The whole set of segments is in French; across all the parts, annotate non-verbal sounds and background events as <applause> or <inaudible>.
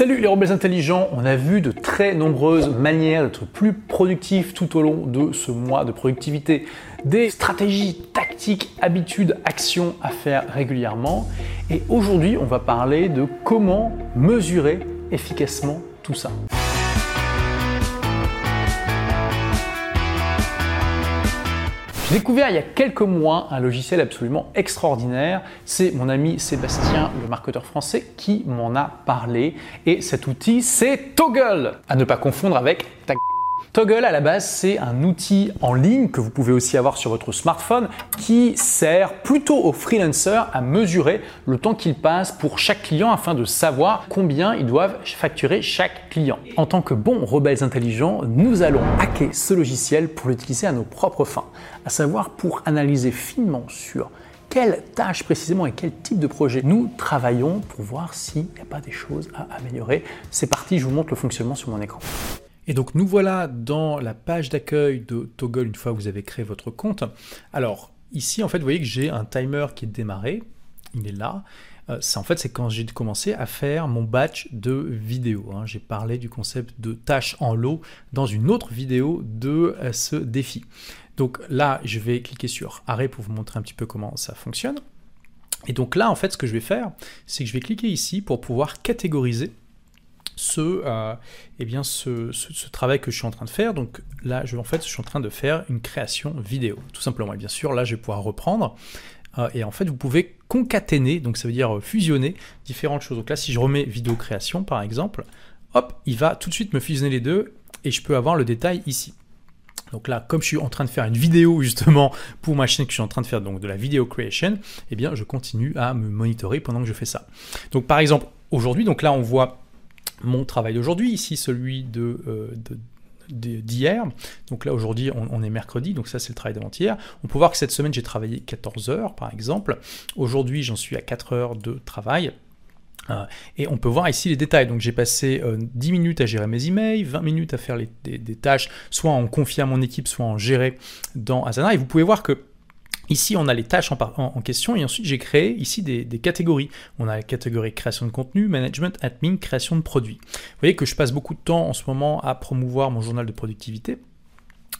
Salut les rebelles intelligents, on a vu de très nombreuses manières d'être plus productif tout au long de ce mois de productivité, des stratégies, tactiques, habitudes, actions à faire régulièrement. Et aujourd'hui, on va parler de comment mesurer efficacement tout ça. Découvert il y a quelques mois un logiciel absolument extraordinaire. C'est mon ami Sébastien, le marketeur français, qui m'en a parlé. Et cet outil, c'est Toggle. À ne pas confondre avec ta Toggle à la base c'est un outil en ligne que vous pouvez aussi avoir sur votre smartphone qui sert plutôt aux freelancers à mesurer le temps qu'ils passent pour chaque client afin de savoir combien ils doivent facturer chaque client. En tant que bons rebelles intelligents, nous allons hacker ce logiciel pour l'utiliser à nos propres fins, à savoir pour analyser finement sur quelles tâches précisément et quel type de projet nous travaillons pour voir s'il n'y a pas des choses à améliorer. C'est parti, je vous montre le fonctionnement sur mon écran. Et donc nous voilà dans la page d'accueil de Toggle une fois que vous avez créé votre compte. Alors ici en fait vous voyez que j'ai un timer qui est démarré, il est là. Euh, en fait c'est quand j'ai commencé à faire mon batch de vidéos. Hein. J'ai parlé du concept de tâches en lot dans une autre vidéo de euh, ce défi. Donc là je vais cliquer sur arrêt pour vous montrer un petit peu comment ça fonctionne. Et donc là en fait ce que je vais faire c'est que je vais cliquer ici pour pouvoir catégoriser ce, euh, eh bien ce, travail que je suis en train de faire. Donc là, je, en suis en train de faire une création vidéo, tout simplement. Et bien sûr, là, je vais pouvoir reprendre. Euh, et en fait, vous pouvez concaténer, donc ça veut dire fusionner différentes choses. Donc là, si je remets vidéo création, par exemple, hop, il va tout de suite me fusionner les deux et je peux avoir le détail ici. Donc là, comme je suis en train de faire une vidéo justement pour ma chaîne que je suis en train de faire donc de la vidéo creation, eh bien je continue à me monitorer pendant que je fais ça. Donc par exemple, aujourd'hui, donc là on voit mon travail d'aujourd'hui, ici celui de, euh, d'hier. Donc là aujourd'hui on, est mercredi, donc ça c'est le travail d'avant-hier. On peut voir que cette semaine j'ai travaillé 14 heures par exemple. Aujourd'hui j'en suis à 4 heures de travail. Euh, et on peut voir ici les détails. Donc j'ai passé 10 euh, minutes à gérer mes emails, 20 minutes à faire des, tâches, soit en confier à mon équipe, soit en gérer dans Asana. Et vous pouvez voir que Ici, on a les tâches en, question et ensuite j'ai créé ici des, catégories. On a la catégorie création de contenu, management, admin, création de produits. Vous voyez que je passe beaucoup de temps en ce moment à promouvoir mon journal de productivité.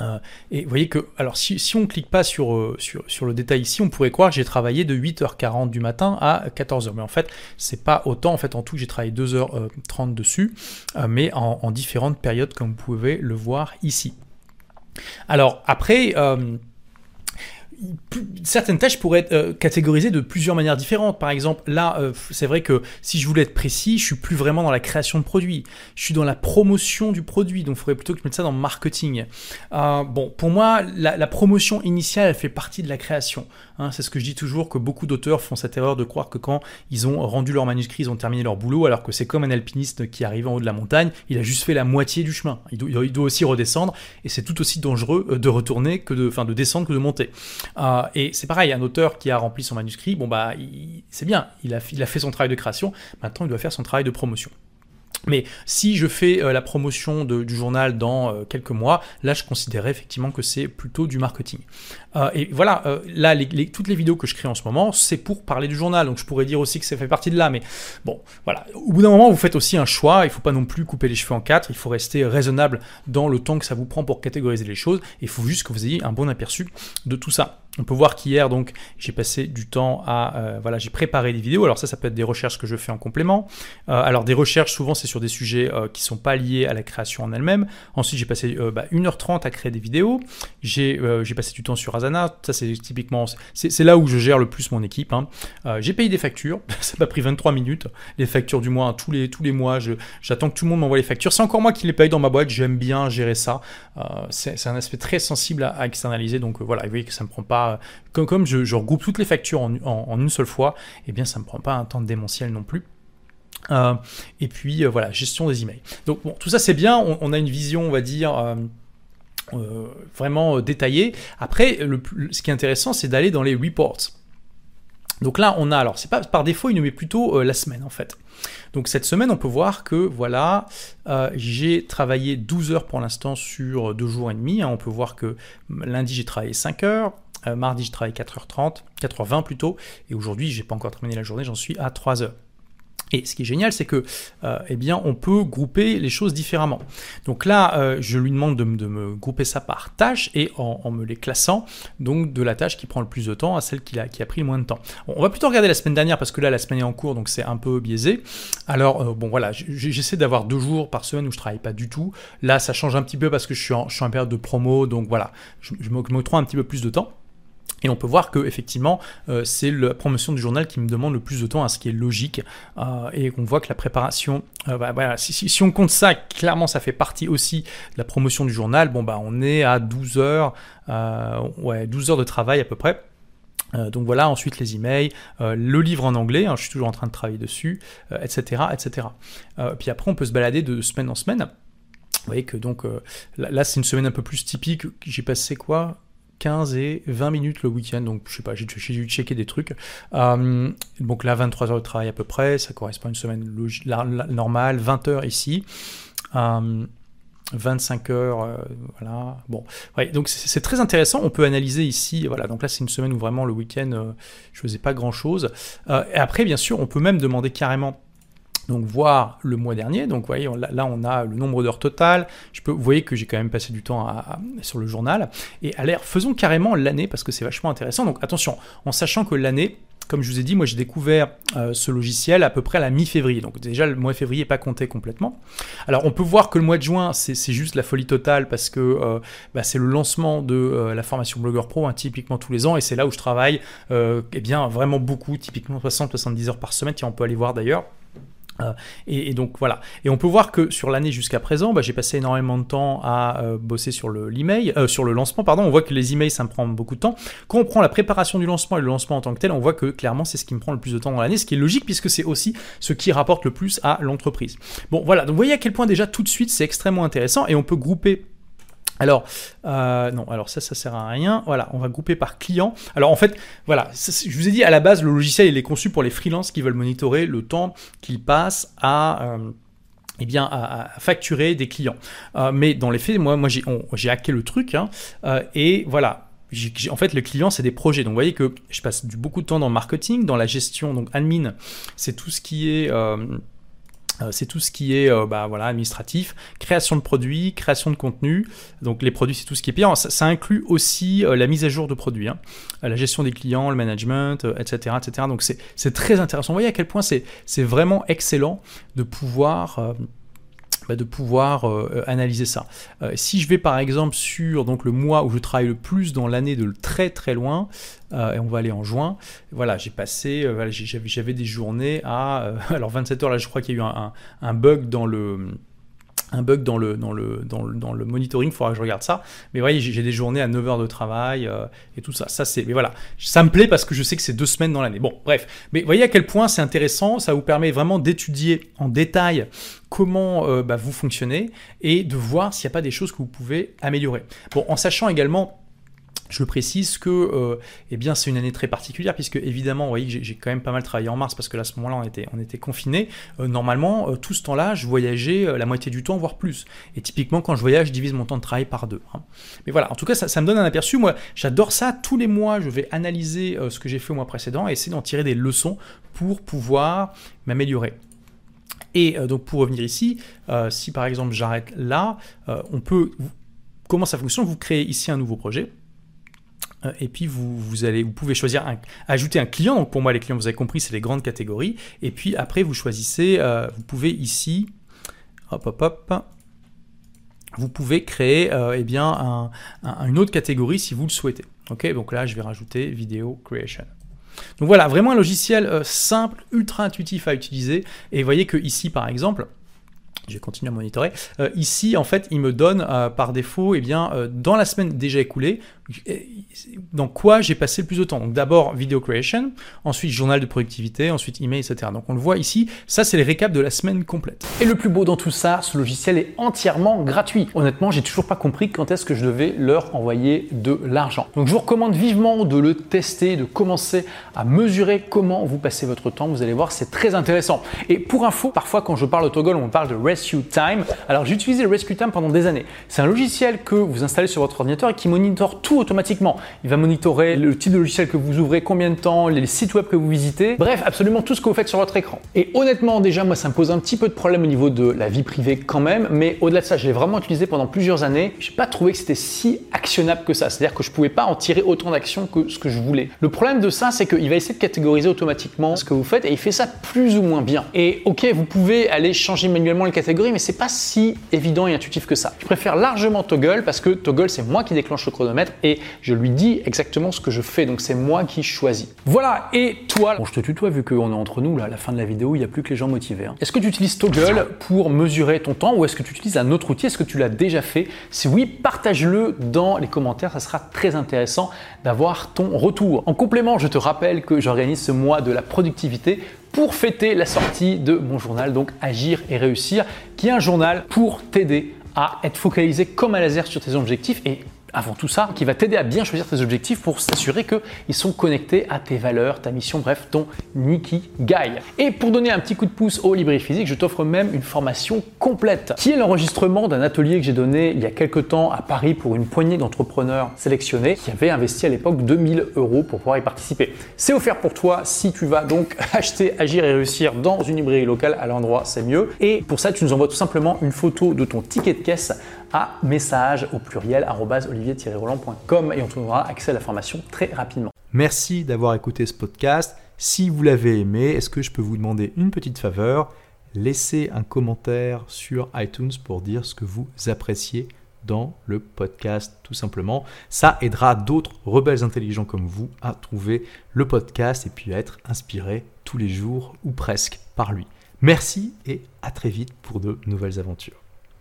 Euh, et vous voyez que, alors si, on ne clique pas euh, sur, sur, le détail ici, on pourrait croire que j'ai travaillé de 8h40 du matin à 14h. Mais en fait, c'est pas autant. En fait, en tout, j'ai travaillé 2h30 dessus, euh, mais en, en, différentes périodes, comme vous pouvez le voir ici. Alors, après certaines tâches pourraient être euh, catégorisées de plusieurs manières différentes. Par exemple, là, euh, c'est vrai que si je voulais être précis, je suis plus vraiment dans la création de produits. Je suis dans la promotion du produit. Donc, il faudrait plutôt que je mette ça dans marketing. Euh, bon, pour moi, la, promotion initiale, elle fait partie de la création. Hein. c'est ce que je dis toujours, que beaucoup d'auteurs font cette erreur de croire que quand ils ont rendu leur manuscrit, ils ont terminé leur boulot, alors que c'est comme un alpiniste qui arrive en haut de la montagne, il a juste fait la moitié du chemin. Il doit, il doit aussi redescendre, et c'est tout aussi dangereux de retourner que de, enfin, de descendre que de monter. Euh, et c'est pareil, un auteur qui a rempli son manuscrit, bon bah, c'est bien, il a, fait son travail de création, maintenant il doit faire son travail de promotion. Mais si je fais euh, la promotion du journal dans euh, quelques mois, là je considérais effectivement que c'est plutôt du marketing. Et voilà, là toutes les vidéos que je crée en ce moment, c'est pour parler du journal, donc je pourrais dire aussi que ça fait partie de là, mais bon, voilà. Au bout d'un moment, vous faites aussi un choix, il ne faut pas non plus couper les cheveux en quatre, il faut rester raisonnable dans le temps que ça vous prend pour catégoriser les choses, il faut juste que vous ayez un bon aperçu de tout ça. On peut voir qu'hier, donc, j'ai passé du temps à, euh, voilà, j'ai préparé des vidéos. Alors ça, ça peut être des recherches que je fais en complément. Euh, alors des recherches, souvent, c'est sur des sujets euh, qui sont pas liés à la création en elle-même. Ensuite, j'ai passé bah, 1h30 à créer des vidéos. J'ai passé du temps sur Asana. Ça, c'est typiquement, c'est là où je gère le plus mon équipe. Hein. j'ai payé des factures. <laughs> ça m'a pris 23 minutes. Les factures du mois, tous les, tous les mois, j'attends que tout le monde m'envoie les factures. C'est encore moi qui les paye dans ma boîte. J'aime bien gérer ça. c'est un aspect très sensible à, externaliser. Donc voilà, vous voyez que ça me prend pas comme, je, regroupe toutes les factures en, une seule fois, eh bien ça me prend pas un temps démentiel non plus. Euh, et puis euh, voilà, gestion des emails. Donc bon, tout ça c'est bien, on, a une vision, on va dire, euh, vraiment détaillée. Après, ce qui est intéressant, c'est d'aller dans les reports. Donc là, on a, alors c'est pas par défaut, il nous met plutôt la semaine en fait. Donc cette semaine, on peut voir que voilà, j'ai travaillé 12 heures pour l'instant sur deux jours et demi. Hein. On peut voir que lundi, j'ai travaillé 5 heures. Euh, mardi, je travaille 4h30, 4h20 plutôt. Et aujourd'hui, j'ai pas encore terminé la journée, j'en suis à 3 heures. Et ce qui est génial, c'est que, euh, eh bien, on peut grouper les choses différemment. Donc là, euh, je lui demande de, me grouper ça par tâche et en, me les classant, donc de la tâche qui prend le plus de temps à celle qui a, qui a pris le moins de temps. on va plutôt regarder la semaine dernière parce que là, la semaine est en cours, donc c'est un peu biaisé. Alors, bon, voilà, j'essaie d'avoir deux jours par semaine où je travaille pas du tout. Là, ça change un petit peu parce que je suis en, je suis en période de promo, donc voilà, je, je m'octroie un petit peu plus de temps. Et on peut voir que effectivement, euh, c'est la promotion du journal qui me demande le plus de temps, ce qui est logique. Euh, et on voit que la préparation, euh, bah, si, on compte ça, clairement, ça fait partie aussi de la promotion du journal. Bon, bah, on est à 12 heures, ouais, 12 heures de travail à peu près. donc voilà, ensuite les emails, le livre en anglais, hein, je suis toujours en train de travailler dessus, etc. etc. puis après, on peut se balader de semaine en semaine. Vous voyez que donc là c'est une semaine un peu plus typique. J'ai passé quoi? 15 et 20 minutes le week-end, donc je sais pas, j'ai dû checker des trucs. Euh, donc là, 23 heures de travail à peu près, ça correspond à une semaine normale, 20 heures ici. 25 euh, heures, euh, voilà. Bon, donc c'est très intéressant. On peut analyser ici, voilà. Donc là, c'est une semaine où vraiment le week-end, je faisais pas grand chose. et après, bien sûr, on peut même demander carrément donc voir le mois dernier. Donc voyez, là on a le nombre d'heures totales. Je peux, vous voyez que j'ai quand même passé du temps sur le journal. Et à faisons carrément l'année parce que c'est vachement intéressant. Donc attention, en sachant que l'année, comme je vous ai dit, moi j'ai découvert euh, ce logiciel à peu près à la mi-février. Donc déjà le mois de février n'est pas compté complètement. Alors on peut voir que le mois de juin c'est juste la folie totale parce que euh, bah, c'est le lancement de euh, la formation Blogueur Pro, hein, typiquement tous les ans, et c'est là où je travaille eh bien vraiment beaucoup, typiquement 60-70 heures par semaine. Tiens, on peut aller voir d'ailleurs. Euh, et, donc voilà. Et on peut voir que sur l'année jusqu'à présent, bah, j'ai passé énormément de temps à euh, bosser sur le l'email, euh, sur le lancement. Pardon. On voit que les emails ça me prend beaucoup de temps. Quand on prend la préparation du lancement et le lancement en tant que tel, on voit que clairement c'est ce qui me prend le plus de temps dans l'année, ce qui est logique puisque c'est aussi ce qui rapporte le plus à l'entreprise. Bon voilà. Donc vous voyez à quel point déjà tout de suite c'est extrêmement intéressant et on peut grouper alors, euh, non, alors ça, ça sert à rien. Voilà, on va grouper par client. Alors en fait, voilà, je vous ai dit à la base, le logiciel, il est conçu pour les freelances qui veulent monitorer le temps qu'ils passent à... Euh, eh facturer des clients. Euh, mais dans les faits, moi, moi j'ai hacké le truc, hein, et voilà, en fait, le client, c'est des projets. Donc, vous voyez que je passe beaucoup de temps dans le marketing, dans la gestion, donc admin, c'est tout ce qui est c'est tout ce qui est euh, bah, voilà, administratif, création de produits, création de contenu. Donc les produits, c'est tout ce qui est payant. Ça, inclut aussi euh, la mise à jour de produits, hein. la gestion des clients, le management, etc., etc. Donc c'est très intéressant. Vous voyez à quel point c'est vraiment excellent de pouvoir bah, de pouvoir euh, euh, analyser ça. Euh, si je vais par exemple sur donc, le mois où je travaille le plus dans l'année de très très loin, et on va aller en juin, voilà, j'ai passé, j'avais des journées à, <laughs> alors 27 heures là je crois qu'il y a eu un bug dans le un bug dans le, dans le, dans le, dans le monitoring, il faudra que je regarde ça. Mais voyez, j'ai des journées à 9 heures de travail euh, et tout ça. Ça, c'est, mais voilà, ça me plaît parce que je sais que c'est deux semaines dans l'année. Bon, bref. Mais voyez à quel point c'est intéressant. Ça vous permet vraiment d'étudier en détail comment euh, bah, vous fonctionnez et de voir s'il n'y a pas des choses que vous pouvez améliorer. Bon, en sachant également je précise que euh, eh bien, c'est une année très particulière, puisque évidemment, vous voyez j'ai quand même pas mal travaillé en mars, parce que là, à ce moment-là, on était, on était confinés. Euh, normalement, euh, tout ce temps-là, je voyageais la moitié du temps, voire plus. Et typiquement, quand je voyage, je divise mon temps de travail par deux. Hein. Mais voilà, en tout cas, ça, me donne un aperçu. Moi, j'adore ça. Tous les mois, je vais analyser ce que j'ai fait au mois précédent et essayer d'en tirer des leçons pour pouvoir m'améliorer. Et donc, pour revenir ici, si par exemple j'arrête là, on peut... Comment ça fonctionne? Vous créez ici un nouveau projet et puis vous, vous, allez, vous pouvez choisir ajouter un client. Donc pour moi, les clients, vous avez compris, c'est les grandes catégories. Et puis après, vous choisissez, euh, vous pouvez ici, hop, hop, hop, vous pouvez créer euh, eh bien, une autre catégorie si vous le souhaitez. Donc là, je vais rajouter vidéo creation. Donc voilà, vraiment un logiciel simple, ultra intuitif à utiliser. Et voyez que ici, par exemple, je vais continuer à monitorer. ici, en fait, il me donne par défaut, eh bien, dans la semaine déjà écoulée, dans quoi j'ai passé le plus de temps? Donc d'abord video creation, ensuite journal de productivité, ensuite email, etc. Donc on le voit ici, ça c'est les récaps de la semaine complète. Et le plus beau dans tout ça, ce logiciel est entièrement gratuit. Honnêtement, j'ai toujours pas compris quand est-ce que je devais leur envoyer de l'argent. Donc je vous recommande vivement de le tester, de commencer à mesurer comment vous passez votre temps. Vous allez voir, c'est très intéressant. Et pour info, parfois quand je parle au Toggle, on parle de Rescue Time. Alors j'ai utilisé Rescue Time pendant des années. C'est un logiciel que vous installez sur votre ordinateur et qui monitore tout automatiquement. Il va monitorer le type de logiciel que vous ouvrez, combien de temps, les sites web que vous visitez, bref, absolument tout ce que vous faites sur votre écran. Et honnêtement, déjà, moi, ça me pose un petit peu de problème au niveau de la vie privée quand même, mais au-delà de ça, je l'ai vraiment utilisé pendant plusieurs années. Je n'ai pas trouvé que c'était si actionnable que ça. C'est-à-dire que je ne pouvais pas en tirer autant d'actions que ce que je voulais. Le problème de ça, c'est qu'il va essayer de catégoriser automatiquement ce que vous faites et il fait ça plus ou moins bien. Et ok, vous pouvez aller changer manuellement les catégories, mais c'est pas si évident et intuitif que ça. Je préfère largement Toggle parce que Toggle, c'est moi qui déclenche le chronomètre et je lui dis exactement ce que je fais. Donc c'est moi qui choisis. Voilà. Et toi, bon, je te tutoie vu qu'on est entre nous là, la fin de la vidéo, il n'y a plus que les gens motivés. Hein. Est-ce que tu utilises Toggle pour mesurer ton temps ou est-ce que tu utilises un autre outil? Est-ce que tu l'as déjà fait? Si oui, partage-le dans les commentaires. Ça sera très intéressant d'avoir ton retour. En complément, je te rappelle que j'organise ce mois de la productivité pour fêter la sortie de mon journal, donc Agir et réussir, qui est un journal pour t'aider à être focalisé comme un laser sur tes objectifs et avant tout ça, qui va t'aider à bien choisir tes objectifs pour s'assurer qu'ils sont connectés à tes valeurs, ta mission, bref, ton Niki Guy. Et pour donner un petit coup de pouce au librairie physique, je t'offre même une formation complète, qui est l'enregistrement d'un atelier que j'ai donné il y a quelques temps à Paris pour une poignée d'entrepreneurs sélectionnés qui avaient investi à l'époque 2000 euros pour pouvoir y participer. C'est offert pour toi si tu vas donc <laughs> acheter, agir et réussir dans une librairie locale à l'endroit, c'est mieux. Et pour ça, tu nous envoies tout simplement une photo de ton ticket de caisse à message au pluriel olivier-roland.com et on te donnera accès à la formation très rapidement. Merci d'avoir écouté ce podcast. Si vous l'avez aimé, est-ce que je peux vous demander une petite faveur? Laissez un commentaire sur iTunes pour dire ce que vous appréciez dans le podcast tout simplement. Ça aidera d'autres rebelles intelligents comme vous à trouver le podcast et puis à être inspirés tous les jours ou presque par lui. Merci et à très vite pour de nouvelles aventures.